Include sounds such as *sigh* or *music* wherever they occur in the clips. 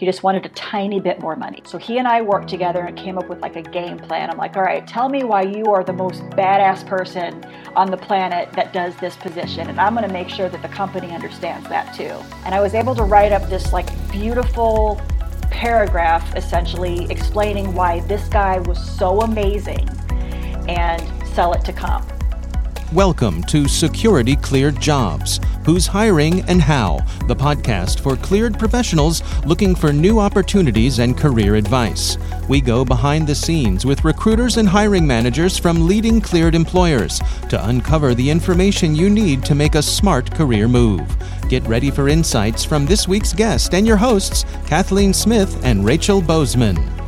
He just wanted a tiny bit more money. So he and I worked together and came up with like a game plan. I'm like, all right, tell me why you are the most badass person on the planet that does this position. And I'm going to make sure that the company understands that too. And I was able to write up this like beautiful paragraph essentially explaining why this guy was so amazing and sell it to comp. Welcome to Security Cleared Jobs Who's Hiring and How, the podcast for cleared professionals looking for new opportunities and career advice. We go behind the scenes with recruiters and hiring managers from leading cleared employers to uncover the information you need to make a smart career move. Get ready for insights from this week's guest and your hosts, Kathleen Smith and Rachel Bozeman.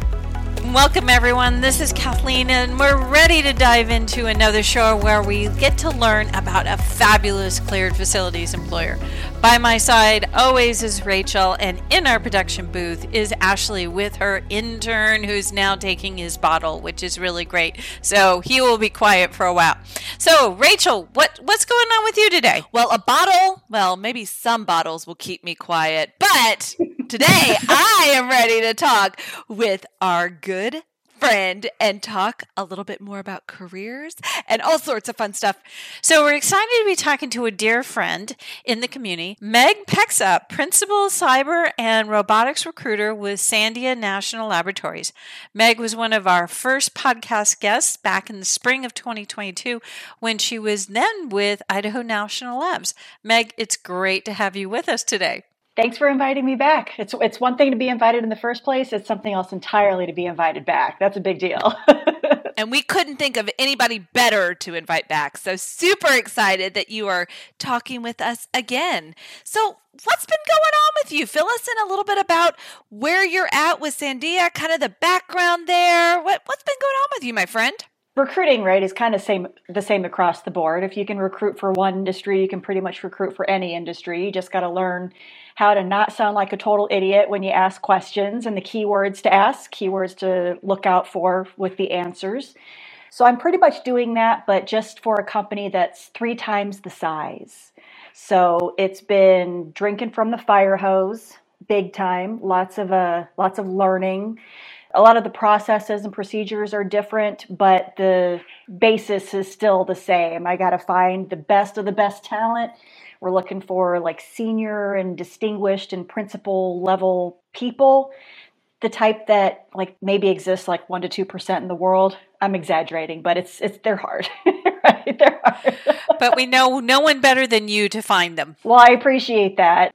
Welcome, everyone. This is Kathleen, and we're ready to dive into another show where we get to learn about a fabulous cleared facilities employer. By my side, always is Rachel, and in our production booth is Ashley with her intern who's now taking his bottle, which is really great. So he will be quiet for a while. So, Rachel, what what's going on with you today? Well, a bottle, well, maybe some bottles will keep me quiet, but today I am ready to talk with our good friend and talk a little bit more about careers and all sorts of fun stuff. So we're excited to be talking to a dear friend in the community, Meg Pexa, Principal Cyber and Robotics Recruiter with Sandia National Laboratories. Meg was one of our first podcast guests back in the spring of 2022 when she was then with Idaho National Labs. Meg, it's great to have you with us today. Thanks for inviting me back. It's it's one thing to be invited in the first place, it's something else entirely to be invited back. That's a big deal. *laughs* and we couldn't think of anybody better to invite back. So super excited that you are talking with us again. So, what's been going on with you? Fill us in a little bit about where you're at with Sandia, kind of the background there. What what's been going on with you, my friend? Recruiting right is kind of same the same across the board. If you can recruit for one industry you can pretty much recruit for any industry. You just got to learn how to not sound like a total idiot when you ask questions and the keywords to ask keywords to look out for with the answers. So i'm pretty much doing that but just for a company that's three times the size. So it's been drinking from the fire hose big time lots of uh lots of learning a lot of the processes and procedures are different, but the basis is still the same. I got to find the best of the best talent. We're looking for like senior and distinguished and principal level people, the type that like maybe exists like 1 to 2% in the world. I'm exaggerating, but it's it's they're hard. *laughs* right? They're hard. but we know no one better than you to find them. Well, I appreciate that.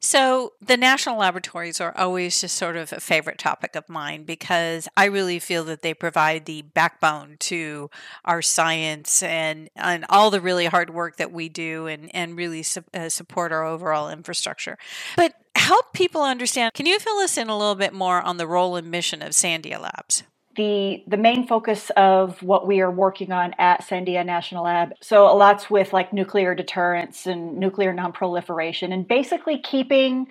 So, the national laboratories are always just sort of a favorite topic of mine because I really feel that they provide the backbone to our science and, and all the really hard work that we do and, and really su- uh, support our overall infrastructure. But help people understand, can you fill us in a little bit more on the role and mission of Sandia Labs? The the main focus of what we are working on at Sandia National Lab. So a lot's with like nuclear deterrence and nuclear nonproliferation and basically keeping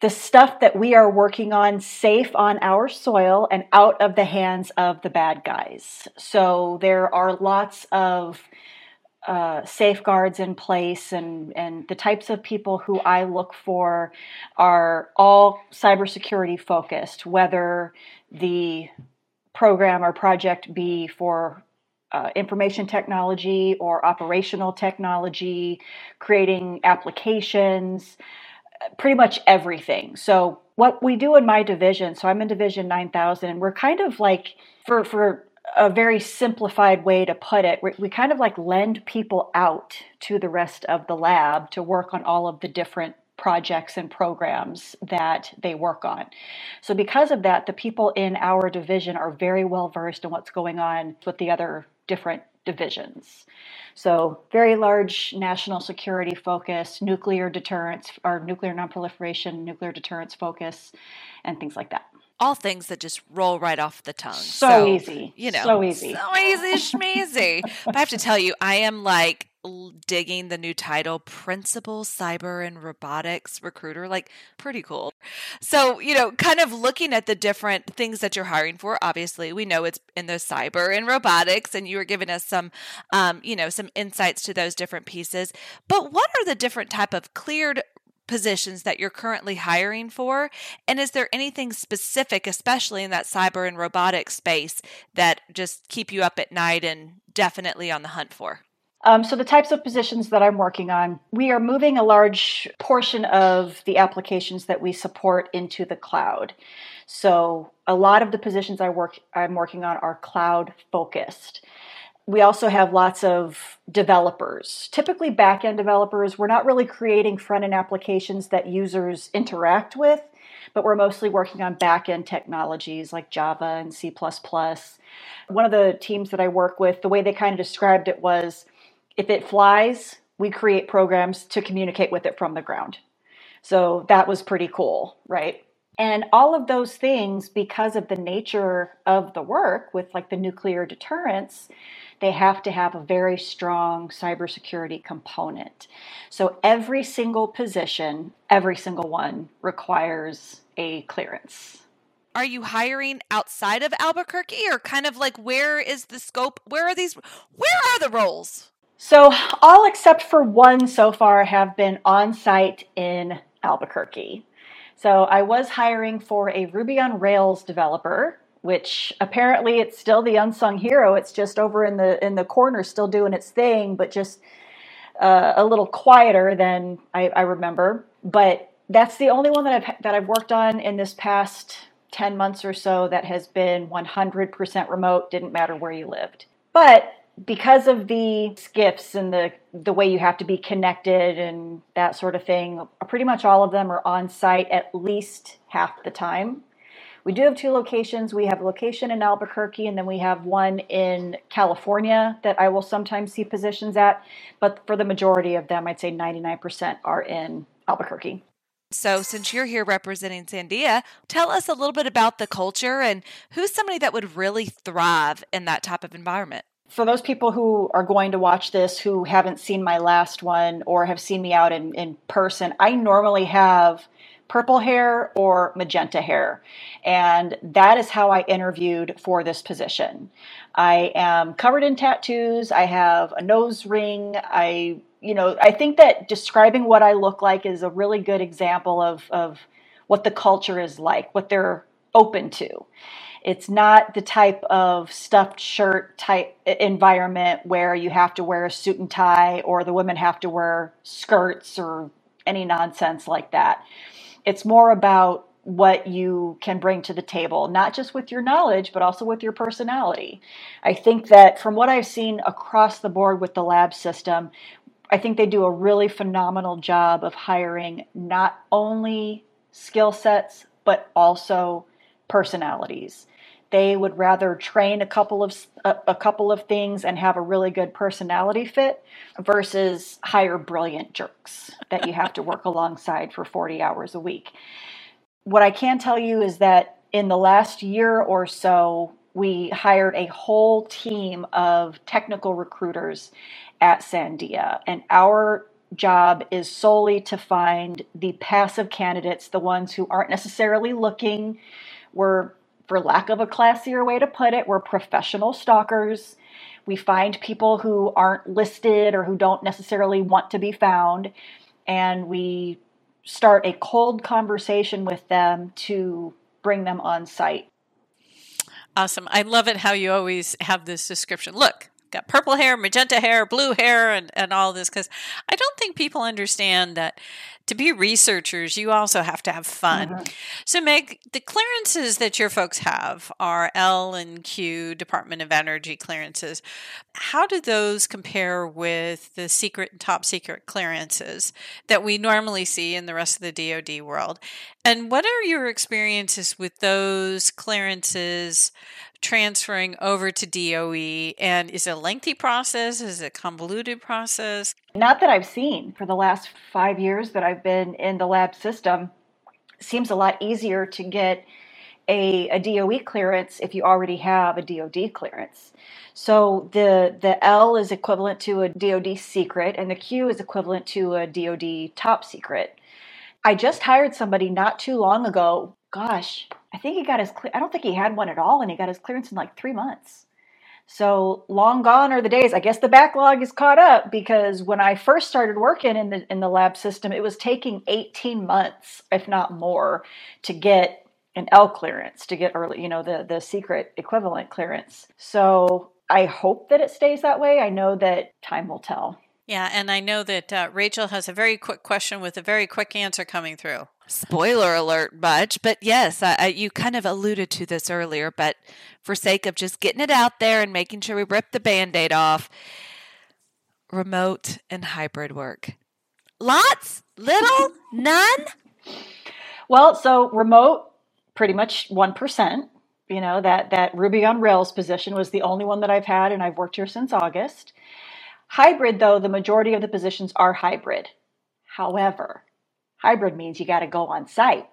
the stuff that we are working on safe on our soil and out of the hands of the bad guys. So there are lots of uh, safeguards in place, and, and the types of people who I look for are all cybersecurity focused, whether the program or project be for uh, information technology or operational technology, creating applications, pretty much everything. So, what we do in my division, so I'm in Division 9000, and we're kind of like, for, for a very simplified way to put it, we, we kind of like lend people out to the rest of the lab to work on all of the different projects and programs that they work on. So, because of that, the people in our division are very well versed in what's going on with the other different divisions. So, very large national security focus, nuclear deterrence, or nuclear nonproliferation, nuclear deterrence focus, and things like that all things that just roll right off the tongue. So, so easy. You know, so easy. So easy, schmeezy. but I have to tell you, I am like digging the new title principal cyber and robotics recruiter like pretty cool so you know kind of looking at the different things that you're hiring for obviously we know it's in the cyber and robotics and you were giving us some um, you know some insights to those different pieces but what are the different type of cleared positions that you're currently hiring for? And is there anything specific, especially in that cyber and robotics space, that just keep you up at night and definitely on the hunt for? Um, so, the types of positions that I'm working on, we are moving a large portion of the applications that we support into the cloud. So, a lot of the positions I work I'm working on are cloud focused we also have lots of developers, typically back end developers. We're not really creating front end applications that users interact with, but we're mostly working on back end technologies like Java and C. One of the teams that I work with, the way they kind of described it was if it flies, we create programs to communicate with it from the ground. So that was pretty cool, right? And all of those things, because of the nature of the work with like the nuclear deterrence, they have to have a very strong cybersecurity component. So every single position, every single one requires a clearance. Are you hiring outside of Albuquerque or kind of like where is the scope? Where are these where are the roles? So all except for one so far have been on site in Albuquerque. So I was hiring for a Ruby on Rails developer which apparently it's still the unsung hero. It's just over in the in the corner, still doing its thing, but just uh, a little quieter than I, I remember. But that's the only one that I've that I've worked on in this past ten months or so that has been 100% remote. Didn't matter where you lived, but because of the SCIFs and the the way you have to be connected and that sort of thing, pretty much all of them are on site at least half the time. We do have two locations. We have a location in Albuquerque, and then we have one in California that I will sometimes see positions at. But for the majority of them, I'd say 99% are in Albuquerque. So, since you're here representing Sandia, tell us a little bit about the culture and who's somebody that would really thrive in that type of environment. For those people who are going to watch this who haven't seen my last one or have seen me out in, in person, I normally have purple hair or magenta hair. And that is how I interviewed for this position. I am covered in tattoos. I have a nose ring. I, you know, I think that describing what I look like is a really good example of, of what the culture is like, what they're open to. It's not the type of stuffed shirt type environment where you have to wear a suit and tie or the women have to wear skirts or any nonsense like that. It's more about what you can bring to the table, not just with your knowledge, but also with your personality. I think that from what I've seen across the board with the lab system, I think they do a really phenomenal job of hiring not only skill sets, but also personalities. They would rather train a couple of a, a, couple of things and have a really good personality fit versus hire brilliant jerks that you have to work *laughs* alongside for 40 hours a week. What I can tell you is that in the last year or so, we hired a whole team of technical recruiters at Sandia, and our job is solely to find the passive candidates, the ones who aren't necessarily looking. We're for lack of a classier way to put it, we're professional stalkers. We find people who aren't listed or who don't necessarily want to be found, and we start a cold conversation with them to bring them on site. Awesome. I love it how you always have this description. Look, got purple hair, magenta hair, blue hair, and, and all this because I don't think people understand that to be researchers, you also have to have fun. Mm-hmm. So, Meg, the clearances that your folks have are L and Q Department of Energy clearances. How do those compare with the secret and top secret clearances that we normally see in the rest of the DoD world? And what are your experiences with those clearances transferring over to DOE? And is it a lengthy process? Is it a convoluted process? Not that I've seen for the last five years that I've been in the lab system. seems a lot easier to get a, a DOE clearance if you already have a DoD clearance. So the the L is equivalent to a DoD secret, and the Q is equivalent to a DoD top secret. I just hired somebody not too long ago. Gosh, I think he got his. I don't think he had one at all, and he got his clearance in like three months. So long gone are the days. I guess the backlog is caught up because when I first started working in the in the lab system, it was taking 18 months, if not more, to get an L clearance, to get early, you know, the the secret equivalent clearance. So I hope that it stays that way. I know that time will tell. Yeah, and I know that uh, Rachel has a very quick question with a very quick answer coming through. Spoiler alert, much, but yes, I, I, you kind of alluded to this earlier, but for sake of just getting it out there and making sure we rip the band aid off, remote and hybrid work. Lots, little, none? Well, so remote, pretty much 1%. You know, that, that Ruby on Rails position was the only one that I've had, and I've worked here since August. Hybrid, though, the majority of the positions are hybrid. However, Hybrid means you got to go on site,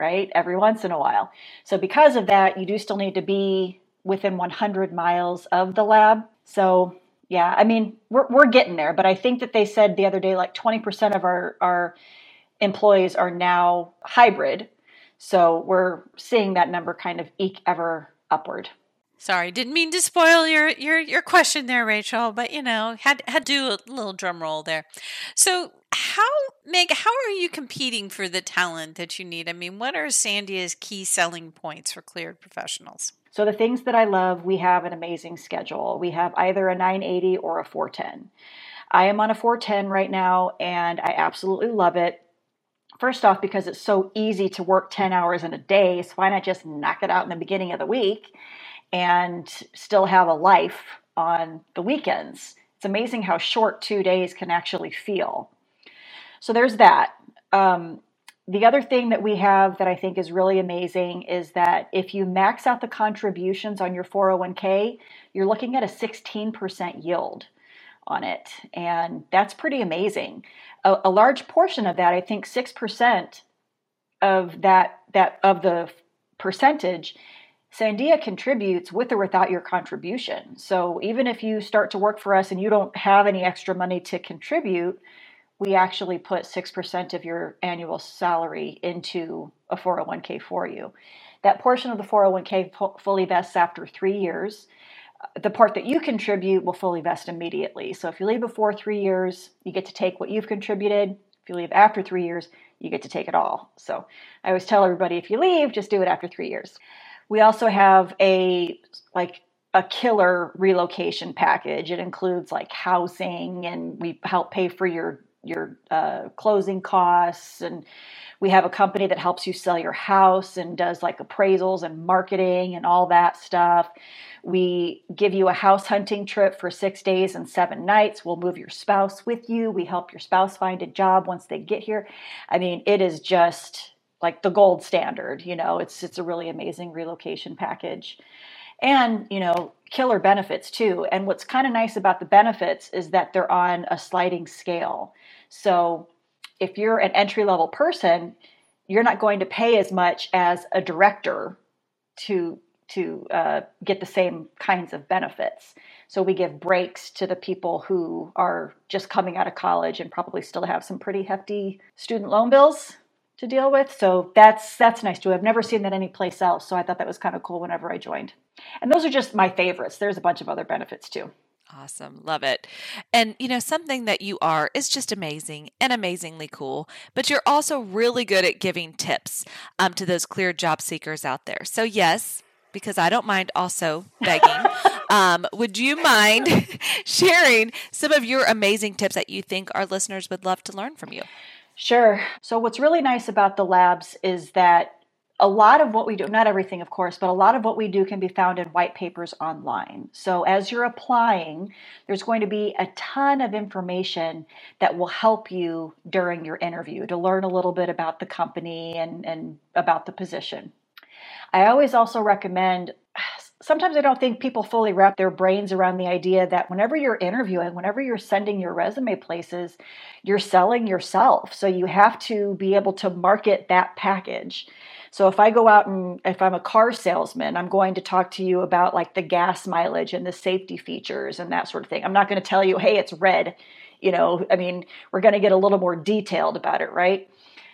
right? Every once in a while. So, because of that, you do still need to be within 100 miles of the lab. So, yeah, I mean, we're, we're getting there, but I think that they said the other day like 20% of our, our employees are now hybrid. So, we're seeing that number kind of eke ever upward. Sorry, didn't mean to spoil your your your question there, Rachel, but you know, had had to do a little drum roll there. So, how Meg, how are you competing for the talent that you need? I mean, what are Sandia's key selling points for cleared professionals? So the things that I love, we have an amazing schedule. We have either a 980 or a 410. I am on a 410 right now and I absolutely love it. First off, because it's so easy to work 10 hours in a day, so why not just knock it out in the beginning of the week? And still have a life on the weekends. It's amazing how short two days can actually feel. So there's that. Um, the other thing that we have that I think is really amazing is that if you max out the contributions on your 401k, you're looking at a 16% yield on it. And that's pretty amazing. A, a large portion of that, I think 6% of that that of the percentage Sandia contributes with or without your contribution. So even if you start to work for us and you don't have any extra money to contribute, we actually put 6% of your annual salary into a 401k for you. That portion of the 401k fully vests after three years. The part that you contribute will fully vest immediately. So if you leave before three years, you get to take what you've contributed. If you leave after three years, you get to take it all. So I always tell everybody if you leave, just do it after three years. We also have a like a killer relocation package. It includes like housing, and we help pay for your your uh, closing costs. And we have a company that helps you sell your house and does like appraisals and marketing and all that stuff. We give you a house hunting trip for six days and seven nights. We'll move your spouse with you. We help your spouse find a job once they get here. I mean it is just like the gold standard. You know, it's it's a really amazing relocation package. And, you know, killer benefits too. And what's kind of nice about the benefits is that they're on a sliding scale. So if you're an entry level person, you're not going to pay as much as a director to to uh, get the same kinds of benefits. So we give breaks to the people who are just coming out of college and probably still have some pretty hefty student loan bills to deal with. So that's that's nice too. I've never seen that anyplace else. So I thought that was kind of cool whenever I joined. And those are just my favorites. There's a bunch of other benefits too. Awesome. Love it. And, you know, something that you are is just amazing and amazingly cool, but you're also really good at giving tips um, to those clear job seekers out there. So, yes, because I don't mind also begging, *laughs* um, would you mind *laughs* sharing some of your amazing tips that you think our listeners would love to learn from you? Sure. So, what's really nice about the labs is that a lot of what we do, not everything, of course, but a lot of what we do can be found in white papers online. So, as you're applying, there's going to be a ton of information that will help you during your interview to learn a little bit about the company and, and about the position. I always also recommend sometimes I don't think people fully wrap their brains around the idea that whenever you're interviewing, whenever you're sending your resume places, you're selling yourself. So you have to be able to market that package. So if I go out and if I'm a car salesman, I'm going to talk to you about like the gas mileage and the safety features and that sort of thing. I'm not going to tell you, hey, it's red. You know, I mean, we're going to get a little more detailed about it, right?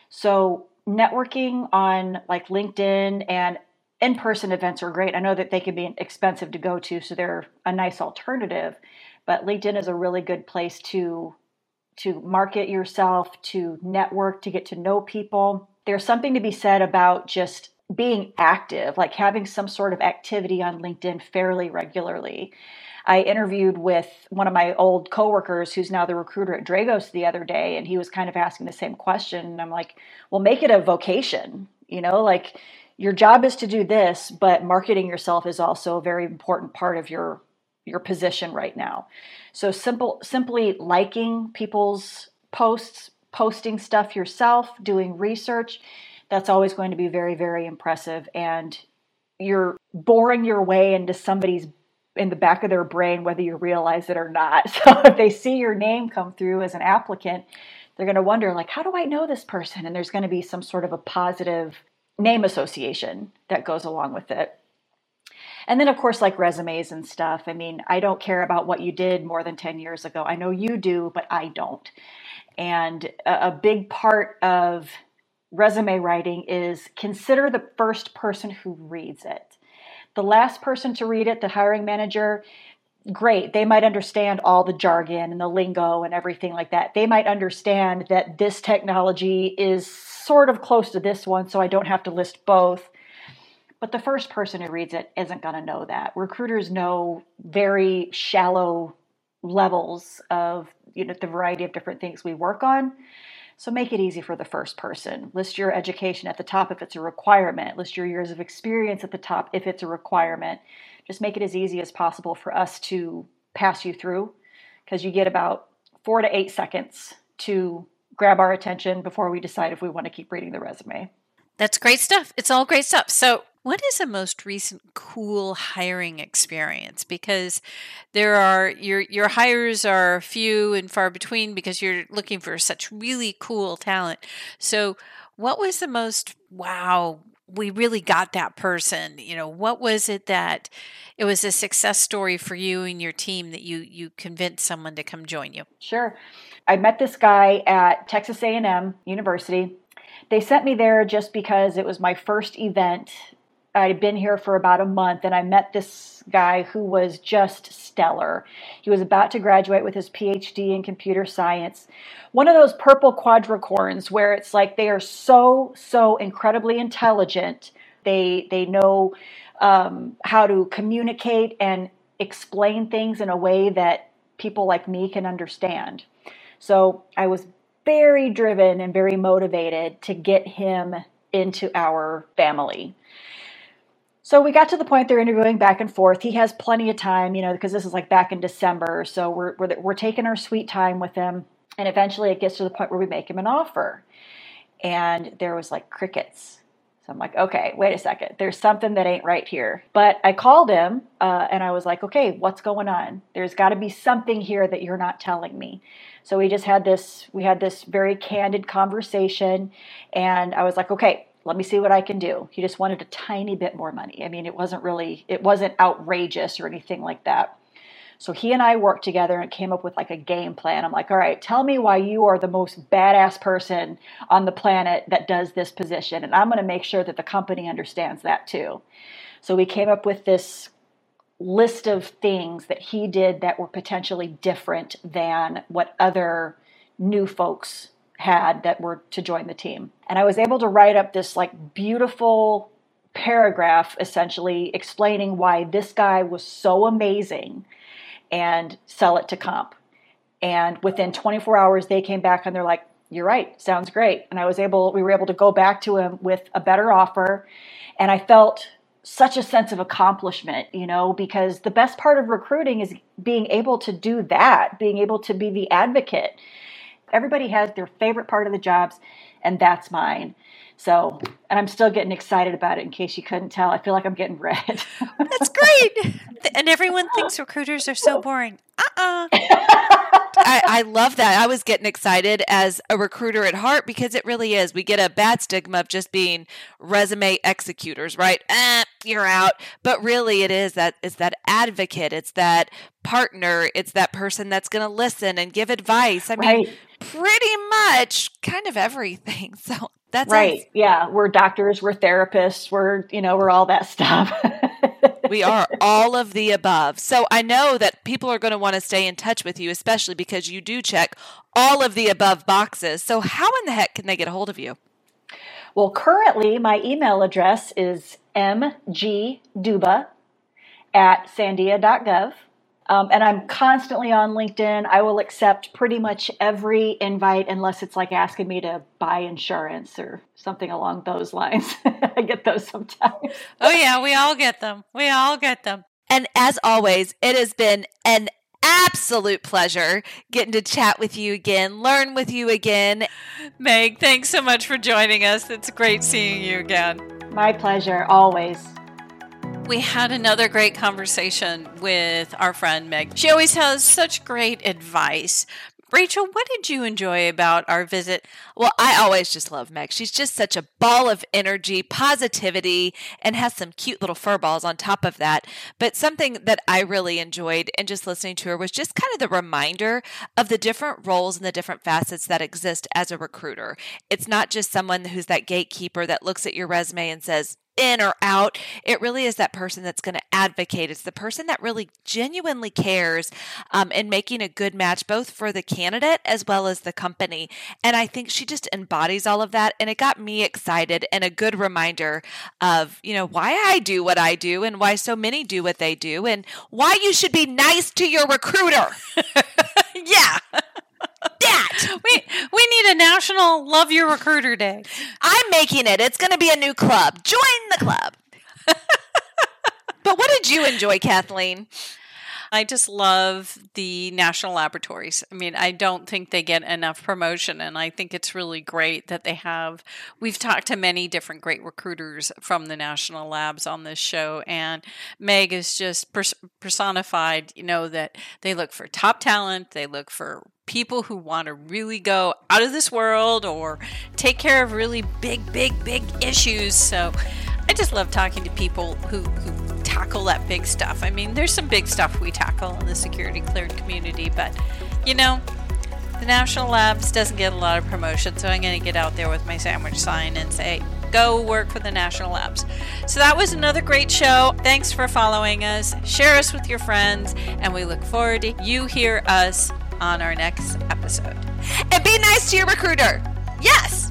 So networking on like LinkedIn and in-person events are great. I know that they can be expensive to go to, so they're a nice alternative. But LinkedIn is a really good place to to market yourself, to network, to get to know people. There's something to be said about just being active, like having some sort of activity on LinkedIn fairly regularly. I interviewed with one of my old coworkers who's now the recruiter at Dragos the other day, and he was kind of asking the same question. And I'm like, well, make it a vocation, you know, like your job is to do this, but marketing yourself is also a very important part of your your position right now. So simple simply liking people's posts, posting stuff yourself, doing research, that's always going to be very very impressive and you're boring your way into somebody's in the back of their brain whether you realize it or not. *laughs* So if they see your name come through as an applicant, they're going to wonder like how do I know this person and there's going to be some sort of a positive name association that goes along with it. And then, of course, like resumes and stuff. I mean, I don't care about what you did more than 10 years ago. I know you do, but I don't. And a, big part of resume writing is consider the first person who reads it. The last person to read it, the hiring manager, great. They might understand all the jargon and the lingo and everything like that. They might understand that this technology is sort of close to this one, so I don't have to list both. But the first person who reads it isn't going to know that. Recruiters know very shallow levels of you know the variety of different things we work on. So make it easy for the first person. List your education at the top if it's a requirement. List your years of experience at the top if it's a requirement. Just make it as easy as possible for us to pass you through because you get about four to eight seconds to grab our attention before we decide if we want to keep reading the resume. That's great stuff. It's all great stuff. So, what is the most recent cool hiring experience? Because there are your your hires are few and far between because you're looking for such really cool talent. So, what was the most wow? We really got that person. You know, what was it that it was a success story for you and your team that you you convinced someone to come join you? Sure. I met this guy at Texas A&M University. They sent me there just because it was my first event. I'd been here for about a month and I met this guy who was just stellar. He was about to graduate with his PhD in computer science. One of those purple quadricorns where it's like they are so, so incredibly intelligent. They, they know um, how to communicate and explain things in a way that people like me can understand. So I was very driven and very motivated to get him into our family. So we got to the point they're interviewing back and forth. He has plenty of time, you know, because this is like back in December. So we're, we're, we're taking our sweet time with him. And eventually it gets to the point where we make him an offer. And there was like crickets. So I'm like, okay, wait a second. There's something that ain't right here. But I called him uh, and I was like, okay, what's going on? There's got to be something here that you're not telling me. So we just had this, we had this very candid conversation. And I was like, okay, let me see what I can do. He just wanted a tiny bit more money. I mean, it wasn't really, it wasn't outrageous or anything like that. So he and I worked together and came up with like a game plan. I'm like, all right, tell me why you are the most badass person on the planet that does this position. And I'm going to make sure that the company understands that too. So we came up with this list of things that he did that were potentially different than what other new folks had that were to join the team. And I was able to write up this like beautiful paragraph essentially explaining why this guy was so amazing and sell it to comp. And within 24 hours, they came back and they're like, you're right, sounds great. And I was able, we were able to go back to him with a better offer. And I felt such a sense of accomplishment, you know, because the best part of recruiting is being able to do that, being able to be the advocate. Everybody has their favorite part of the jobs, and that's mine. So, and I'm still getting excited about it in case you couldn't tell. I feel like I'm getting red. That's great. *laughs* And everyone thinks *laughs* recruiters are so boring. Uh uh-uh. uh *laughs* I, I, love that. I was getting excited as a recruiter at heart because it really is. We get a bad stigma of just being resume executors, right? Eh, you're out. But really, it is that it's that advocate. It's that partner. It's that person that's going to listen and give advice. I mean, right. pretty much kind of everything. *laughs* So that's right. Yeah, we're doctors, we're therapists, we're you know we're all that stuff. *laughs* we are all of the above. So I know that people are going to want to stay in touch with you, especially because you do check all of the above boxes. So how in the heck can they get a hold of you? Well, currently my email address is mgduba at sandia.gov. Um, and I'm constantly on LinkedIn. I will accept pretty much every invite unless it's like asking me to buy insurance or something along those lines. *laughs* I get those sometimes. oh, yeah, we all get them. We all get them. And as always, it has been an absolute pleasure getting to chat with you again, learn with you again. Meg, thanks so much for joining us. It's great seeing you again. My pleasure, always we had another great conversation with our friend Meg. She always has such great advice. Rachel, what did you enjoy about our visit? Well, I always just love Meg. She's just such a ball of energy, positivity, and has some cute little fur balls on top of that. But something that I really enjoyed in just listening to her was just kind of the reminder of the different roles and the different facets that exist as a recruiter. It's not just someone who's that gatekeeper that looks at your resume and says, in or out. It really is that person that's going to advocate. It's the person that really genuinely cares um, in making a good match, both for the candidate as well as the company. And I think she just embodies all of that. And it got me excited and a good reminder of, you know, why I do what I do and why so many do what they do and why you should be nice to your recruiter. *laughs* yeah that. *laughs* We we need a national love your recruiter day. I'm making it. It's going to be a new club. Join the club. *laughs* but what did you enjoy, Kathleen? I just love the national laboratories. I mean, I don't think they get enough promotion, and I think it's really great that they have. We've talked to many different great recruiters from the national labs on this show, and Meg is just personified. You know that they look for top talent, they look for people who want to really go out of this world or take care of really big, big, big issues. So I just love talking to people who, who tackle that big stuff. I mean, there's some big stuff we tackle in the security cleared community, but you know, the National Labs doesn't get a lot of promotion, so I'm going to get out there with my sandwich sign and say, go work for the National Labs. So that was another great show. Thanks for following us. Share us with your friends, and we look forward to you hear us on our next episode. And be nice to your recruiter. Yes.